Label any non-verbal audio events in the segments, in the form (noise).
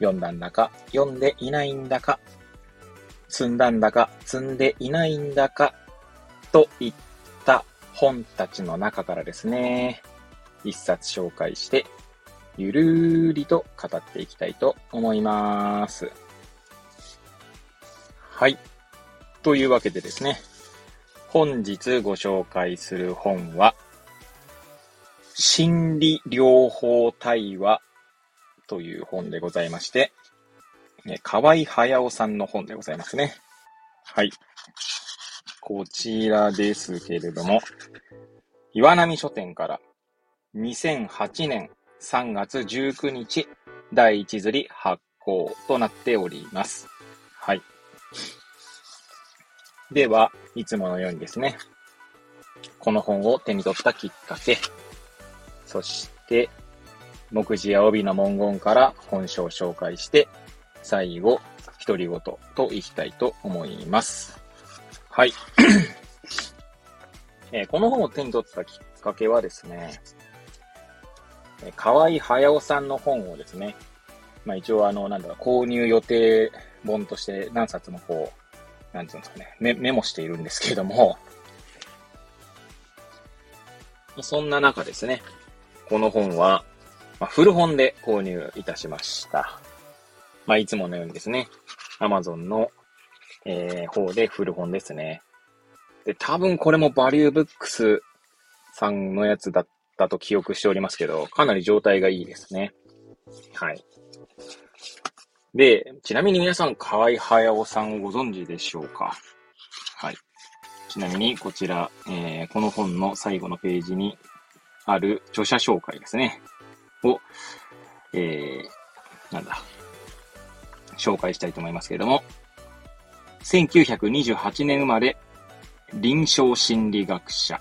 読んだんだか、読んでいないんだか、積んだんだか、積んでいないんだか、といった本たちの中からですね、一冊紹介して、ゆるーりと語っていきたいと思います。はい。というわけでですね、本日ご紹介する本は、心理療法対話という本でございまして、河合駿さんの本でございますね。はい。こちらですけれども、岩波書店から2008年3月19日第1釣り発行となっております。はい。では、いつものようにですね、この本を手に取ったきっかけ、そして、目次や帯の文言から本書を紹介して、最後、独り言といきたいと思います。はい。(coughs) えー、この本を手に取ったきっかけはですね、え河合駿さんの本をですね、まあ一応あの、なんだろう、購入予定本として何冊もこう、なんていうんですかね、メメモしているんですけれども、そんな中ですね、この本は、まあ、古本で購入いたしました。まあ、いつものようにですね、Amazon の、えー、方で古本ですね。で、多分これもバリューブックスさんのやつだったと記憶しておりますけど、かなり状態がいいですね。はい。で、ちなみに皆さん、河合駿さんご存知でしょうか？はい。ちなみに、こちら、えー、この本の最後のページにある著者紹介ですね。を、えー、なんだ、紹介したいと思いますけれども、1928年生まれ、臨床心理学者、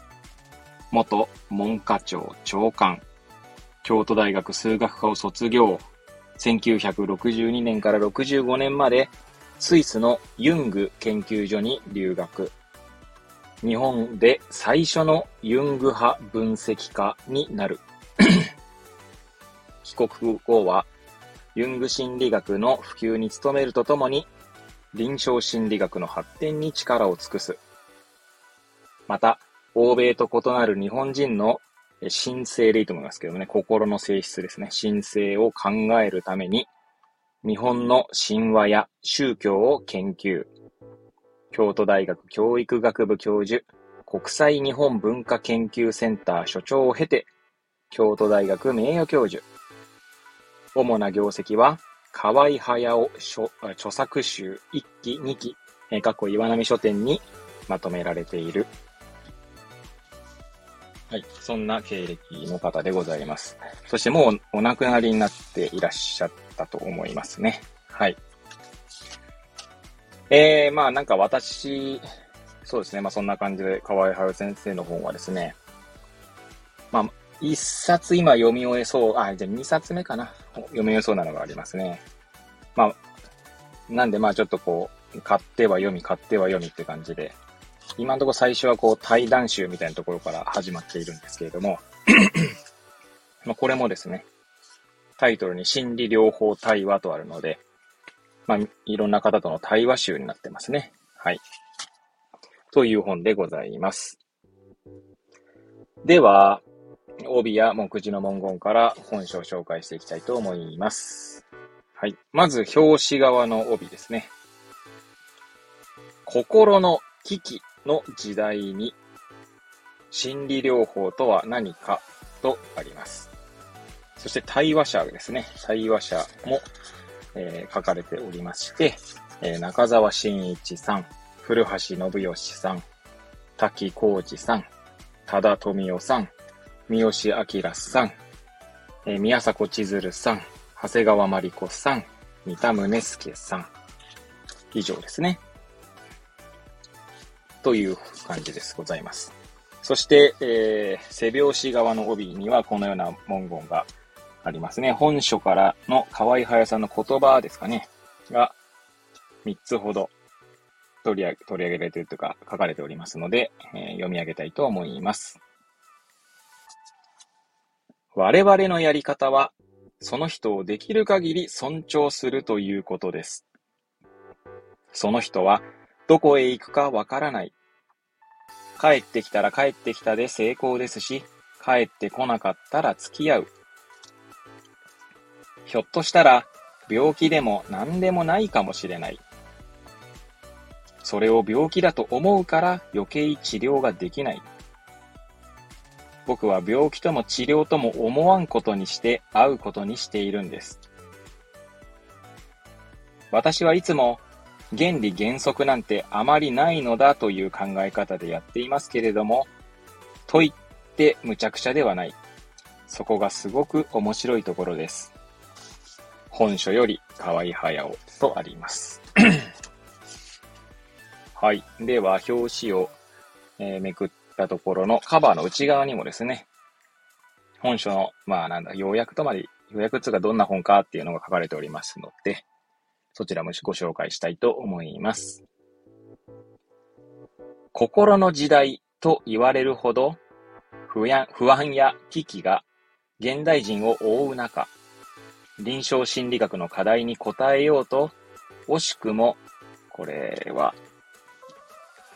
元文科庁長官、京都大学数学科を卒業、1962年から65年までスイスのユング研究所に留学。日本で最初のユング派分析家になる。帰国後はユング心理学の普及に努めるとともに臨床心理学の発展に力を尽くす。また、欧米と異なる日本人の神聖でいいと思いますけどもね、心の性質ですね。神聖を考えるために、日本の神話や宗教を研究。京都大学教育学部教授、国際日本文化研究センター所長を経て、京都大学名誉教授。主な業績は、河合駿著作集1期2期、過去岩波書店にまとめられているはい。そんな経歴の方でございます。そしてもうお亡くなりになっていらっしゃったと思いますね。はい。えー、まあなんか私、そうですね。まあそんな感じで河合春先生の本はですね、まあ一冊今読み終えそう、あ、じゃあ二冊目かな。読み終えそうなのがありますね。まあ、なんでまあちょっとこう、買っては読み、買っては読みって感じで、今のところ最初はこう対談集みたいなところから始まっているんですけれども (clears throat) まあこれもですね、タイトルに心理療法対話とあるので、まあ、いろんな方との対話集になってますね。はい。という本でございます。では、帯や目次の文言から本書を紹介していきたいと思います。はい。まず、表紙側の帯ですね。心の危機の時代に心理療法とは何かとあります。そして対話者ですね。対話者も、えー、書かれておりまして、えー、中澤慎一さん、古橋信義さん、滝浩二さん、多田富夫さん、三好明さん、えー、宮迫千鶴さん、長谷川真理子さん、三田宗介さん、以上ですね。という感じです。ございます。そして、えー、背拍子側の帯にはこのような文言がありますね。本書からの河合隼さんの言葉ですかね。が、3つほど取り上げられているというか書かれておりますので、えー、読み上げたいと思います。我々のやり方は、その人をできる限り尊重するということです。その人はどこへ行くかわからない。帰ってきたら帰ってきたで成功ですし、帰ってこなかったら付き合う。ひょっとしたら病気でも何でもないかもしれない。それを病気だと思うから余計治療ができない。僕は病気とも治療とも思わんことにして会うことにしているんです。私はいつも原理原則なんてあまりないのだという考え方でやっていますけれども、と言って無茶苦茶ではない。そこがすごく面白いところです。本書より河合駿とあります。(laughs) はい。では、表紙を、え、めくったところのカバーの内側にもですね、本書の、まあなんだ、要約とまで、要約つがどんな本かっていうのが書かれておりますので、そちらもご紹介したいと思います。心の時代と言われるほど不安不安や危機が現代人を覆う中、臨床心理学の課題に応えようと、惜しくも、これは、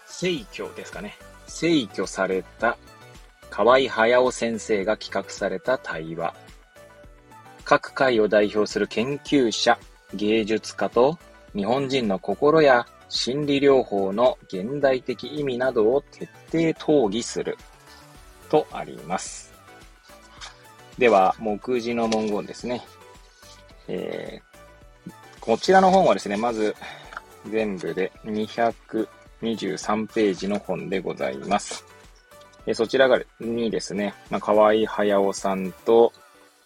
逝去ですかね。逝去された河合駿先生が企画された対話。各界を代表する研究者、芸術家と日本人の心や心理療法の現代的意味などを徹底討議するとあります。では、目次の文言ですね。えー、こちらの本はですね、まず全部で23ページの本でございます。えそちらがにですね、まあ、河合駿さんと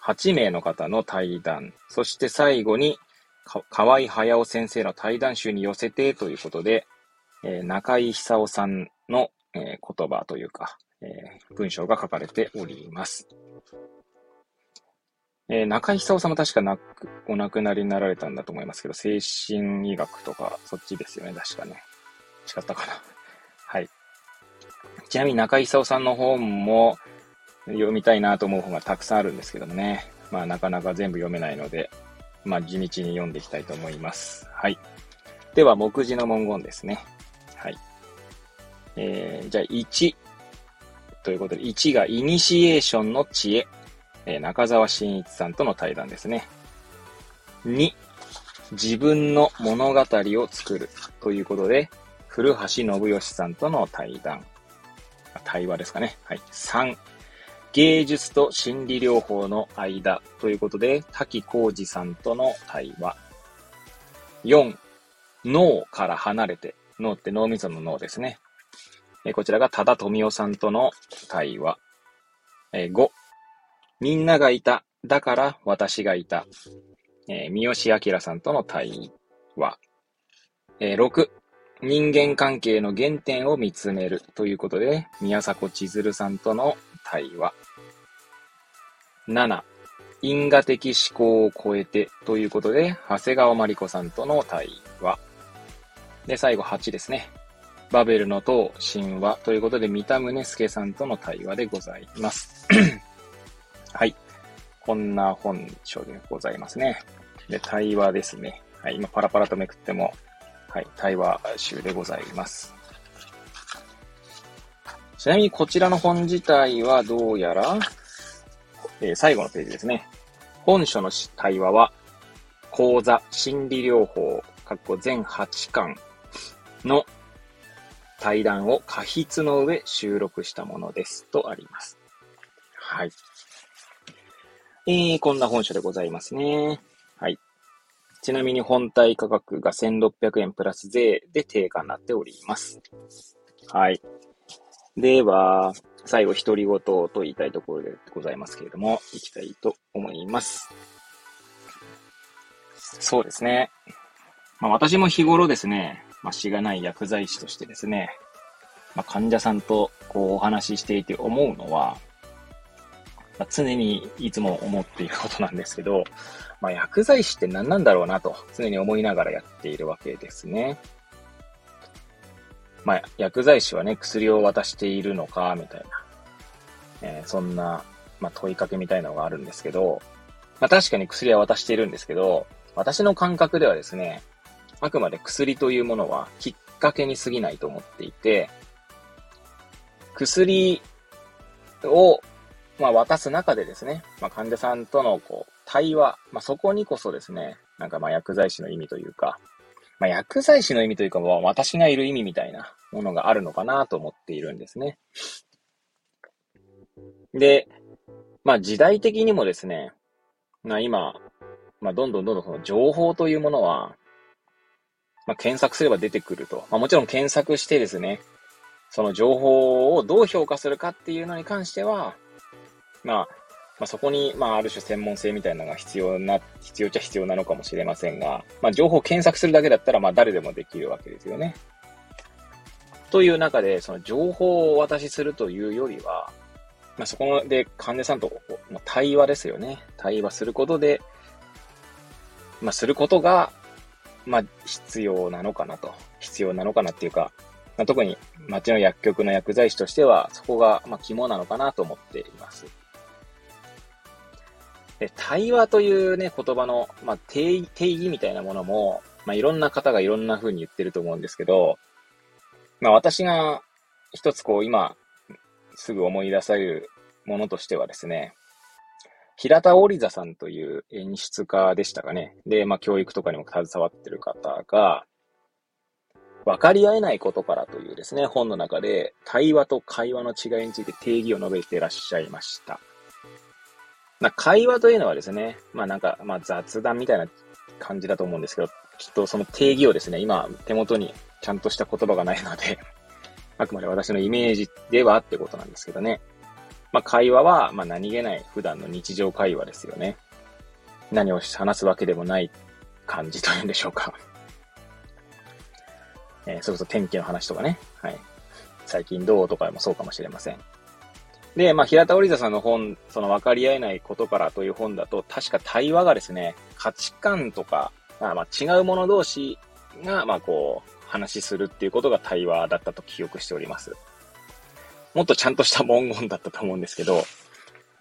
8名の方の対談、そして最後に河合駿先生の対談集に寄せてということで、えー、中井久夫さんの、えー、言葉というか、えー、文章が書かれております。え中井久夫さんも確かなくお亡くなりになられたんだと思いますけど、精神医学とかそっちですよね、確かね。違ったかな。はい。ちなみに中井久夫さんの本も読みたいなと思う本がたくさんあるんですけどもね。まあなかなか全部読めないので、まあ、地道に読んでいきたいと思います。はい。では、目次の文言ですね。はい。えー、じゃあ、1。ということで、1がイニシエーションの知恵。えー、中澤慎一さんとの対談ですね。2、自分の物語を作る。ということで、古橋信義さんとの対談。対話ですかね。はい。3、芸術と心理療法の間ということで、滝浩二さんとの対話。4、脳から離れて、脳って脳みその脳ですね。えこちらが多田富夫さんとの対話。え5、みんながいた。だから私がいた。え三好明さんとの対話。え6、人間関係の原点を見つめるということで、宮迫千鶴さんとの対話。7、因果的思考を超えてということで、長谷川まりこさんとの対話。で、最後8ですね。バベルの塔神話ということで、三田宗介さんとの対話でございます。(clears throat) はい。こんな本書でございますね。で、対話ですね。はい。今パラパラとめくっても、はい。対話集でございます。ちなみにこちらの本自体はどうやら、えー、最後のページですね。本書の対話は、講座心理療法、括弧全8巻の対談を過筆の上収録したものです。とあります。はい。えー、こんな本書でございますね。はい。ちなみに本体価格が1600円プラス税で定価になっております。はい。では、最後、独り言と言いたいところでございますけれども、いきたいと思います。そうですね。まあ、私も日頃ですね、まあ、しがない薬剤師としてですね、まあ、患者さんとこうお話ししていて思うのは、まあ、常にいつも思っていることなんですけど、(laughs) まあ、薬剤師って何なんだろうなと常に思いながらやっているわけですね。まあ、薬剤師はね、薬を渡しているのか、みたいな、えー、そんな、まあ、問いかけみたいなのがあるんですけど、まあ、確かに薬は渡しているんですけど、私の感覚ではですね、あくまで薬というものはきっかけに過ぎないと思っていて、薬を、まあ、渡す中でですね、まあ、患者さんとのこう対話、まあ、そこにこそですね、なんかまあ薬剤師の意味というか、まあ、薬剤師の意味というか、まあ、私がいる意味みたいなものがあるのかなと思っているんですね。で、まあ時代的にもですね、まあ今、まあどんどんどんどんその情報というものは、まあ、検索すれば出てくると。まあ、もちろん検索してですね、その情報をどう評価するかっていうのに関しては、まあ、まあ、そこに、まあ、ある種専門性みたいなのが必要な、必要っちゃ必要なのかもしれませんが、まあ、情報を検索するだけだったら、まあ、誰でもできるわけですよね。という中で、その情報をお渡しするというよりは、まあ、そこで患者さんと、対話ですよね。対話することで、まあ、することが、まあ、必要なのかなと。必要なのかなっていうか、まあ、特に町の薬局の薬剤師としては、そこが、まあ、肝なのかなと思っています。で、対話というね、言葉の、まあ、定義、定義みたいなものも、まあ、いろんな方がいろんな風に言ってると思うんですけど、まあ、私が一つこう、今、すぐ思い出されるものとしてはですね、平田織座さんという演出家でしたかね。で、まあ、教育とかにも携わってる方が、分かり合えないことからというですね、本の中で対話と会話の違いについて定義を述べていらっしゃいました。まあ、会話というのはですね、まあなんか、まあ雑談みたいな感じだと思うんですけど、きっとその定義をですね、今手元にちゃんとした言葉がないので (laughs) あくまで私のイメージではってことなんですけどね。まあ、会話は、まあ、何気ない普段の日常会話ですよね。何を話すわけでもない感じというんでしょうか。(laughs) えー、それこそ天気の話とかね。はい。最近どうとかもそうかもしれません。で、まあ、平田織田さんの本、その分かり合えないことからという本だと、確か対話がですね、価値観とか、まあ、ま違う者同士が、まあこう、話しするっていうことが対話だったと記憶しております。もっとちゃんとした文言だったと思うんですけど、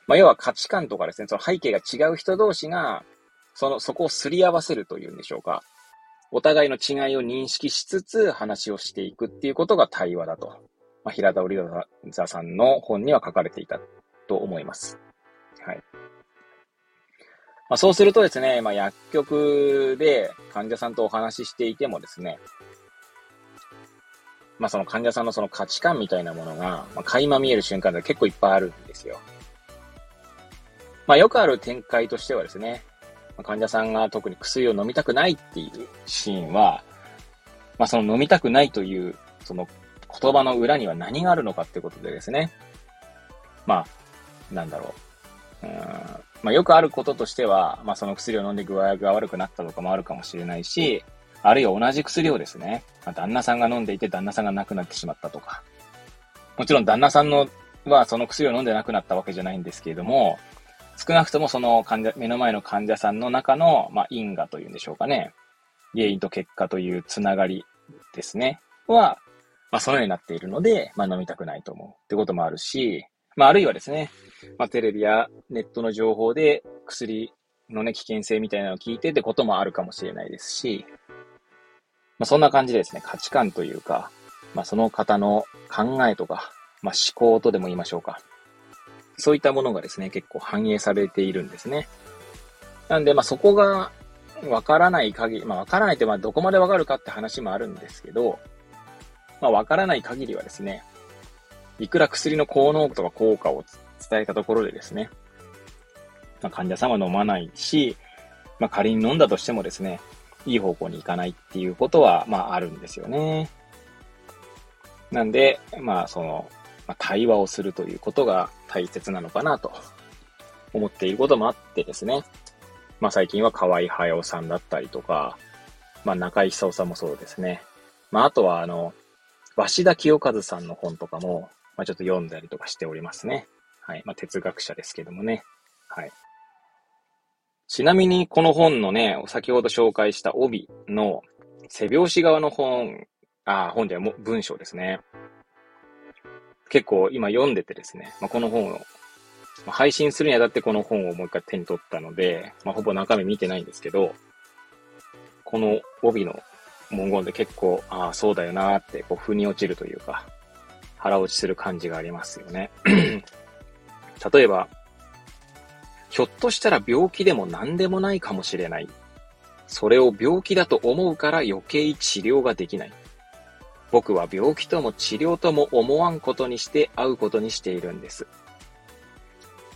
まあ、要は価値観とかですね、その背景が違う人同士が、その、そこをすり合わせるというんでしょうか。お互いの違いを認識しつつ話をしていくっていうことが対話だと。まあ、平田織田さんの本には書かれていたと思います。はい。まあ、そうするとですね、まあ、薬局で患者さんとお話ししていてもですね、まあその患者さんのその価値観みたいなものが、まあ、垣間見える瞬間で結構いっぱいあるんですよ。まあよくある展開としてはですね、まあ、患者さんが特に薬を飲みたくないっていうシーンは、まあその飲みたくないという、その言葉の裏には何があるのかってことでですね、まあ、なんだろう。うんまあ、よくあることとしては、まあ、その薬を飲んで具合が悪くなったとかもあるかもしれないし、あるいは同じ薬をですね、ま旦那さんが飲んでいて旦那さんが亡くなってしまったとか。もちろん旦那さんのはその薬を飲んで亡くなったわけじゃないんですけれども、少なくともその患者、目の前の患者さんの中の、まあ、因果というんでしょうかね。原因と結果というつながりですね。は、まあ、そのようになっているので、まあ、飲みたくないと思うってこともあるし、まあ、あるいはですね、まあ、テレビやネットの情報で薬のね、危険性みたいなのを聞いてってこともあるかもしれないですし、まあ、そんな感じでですね、価値観というか、まあ、その方の考えとか、まあ、思考とでも言いましょうか。そういったものがですね、結構反映されているんですね。なんで、まあ、そこがわからない限り、まあ、わからないって、まあ、どこまでわかるかって話もあるんですけど、まあ、わからない限りはですね、いくら薬の効能とか効果を伝えたところでですね、まあ、患者さんは飲まないし、まあ、仮に飲んだとしてもですね、いい方向に行かないっていうことは、まあ、あるんですよね。なんで、まあ、その、まあ、対話をするということが大切なのかなと思っていることもあってですね。まあ、最近は河合駿さんだったりとか、まあ、中井久夫さんもそうですね。まあ、あとは、あの、鷲田清和さんの本とかも、まあ、ちょっと読んだりとかしておりますね。はい。まあ、哲学者ですけどもね。はい。ちなみに、この本のね、先ほど紹介した帯の背表紙側の本、ああ、本ではも文章ですね。結構今読んでてですね、まあ、この本を、まあ、配信するにあたってこの本をもう一回手に取ったので、まあ、ほぼ中身見てないんですけど、この帯の文言で結構、ああ、そうだよなーって、こう、腑に落ちるというか、腹落ちする感じがありますよね。(clears throat) 例えば、ひょっとしたら病気でも何でもないかもしれない。それを病気だと思うから余計治療ができない。僕は病気とも治療とも思わんことにして会うことにしているんです。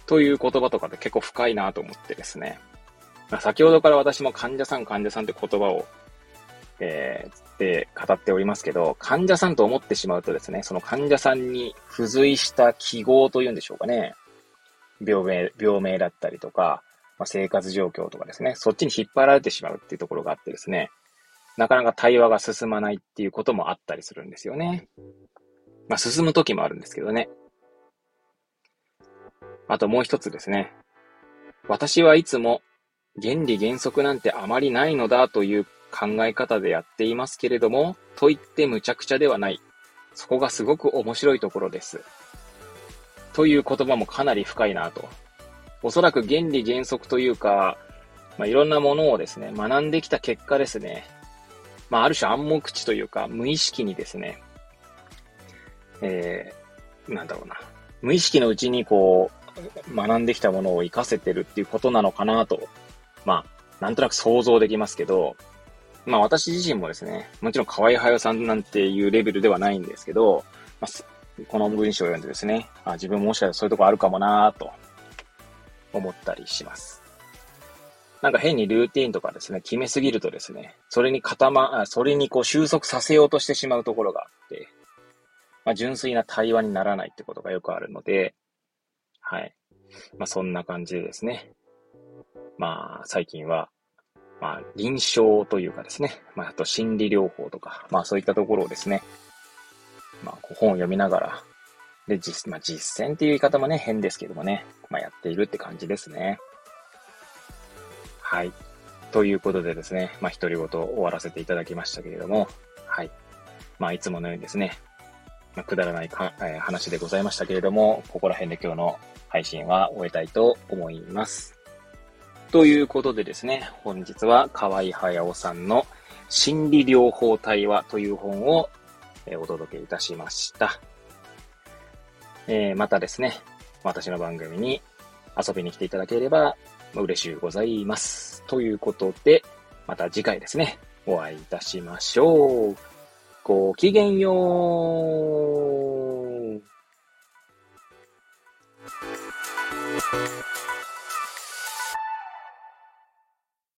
という言葉とかで結構深いなと思ってですね。先ほどから私も患者さん患者さんって言葉を、えー、で語っておりますけど、患者さんと思ってしまうとですね、その患者さんに付随した記号というんでしょうかね。病名、病名だったりとか、まあ、生活状況とかですね、そっちに引っ張られてしまうっていうところがあってですね、なかなか対話が進まないっていうこともあったりするんですよね。まあ、進む時もあるんですけどね。あともう一つですね。私はいつも原理原則なんてあまりないのだという考え方でやっていますけれども、と言って無茶苦茶ではない。そこがすごく面白いところです。という言葉もかなり深いなと。おそらく原理原則というか、まあ、いろんなものをですね、学んできた結果ですね、まあ、ある種暗黙知というか、無意識にですね、えー、なんだろうな、無意識のうちにこう、学んできたものを活かせてるっていうことなのかなと、まあ、なんとなく想像できますけど、まあ私自身もですね、もちろん河合隼さんなんていうレベルではないんですけど、まあ、この文章を読んでですね、あ自分もしかしたらそういうとこあるかもなぁと思ったりします。なんか変にルーティンとかですね、決めすぎるとですね、それに固ま、それにこう収束させようとしてしまうところがあって、まあ、純粋な対話にならないってことがよくあるので、はい。まあ、そんな感じでですね。まあ、最近は、まあ、臨床というかですね、まあ、あと心理療法とか、まあ、そういったところをですね、まあ、本を読みながら、で、実、まあ、実践っていう言い方もね、変ですけどもね、まあ、やっているって感じですね。はい。ということでですね、まあ、独り言を終わらせていただきましたけれども、はい。まあ、いつものようにですね、まあ、くだらないか、えー、話でございましたけれども、ここら辺で今日の配信は終えたいと思います。ということでですね、本日は河合駿さんの心理療法対話という本をお届けいたしました。えー、またですね、私の番組に遊びに来ていただければ嬉しいございます。ということで、また次回ですね、お会いいたしましょう。ごきげんよう。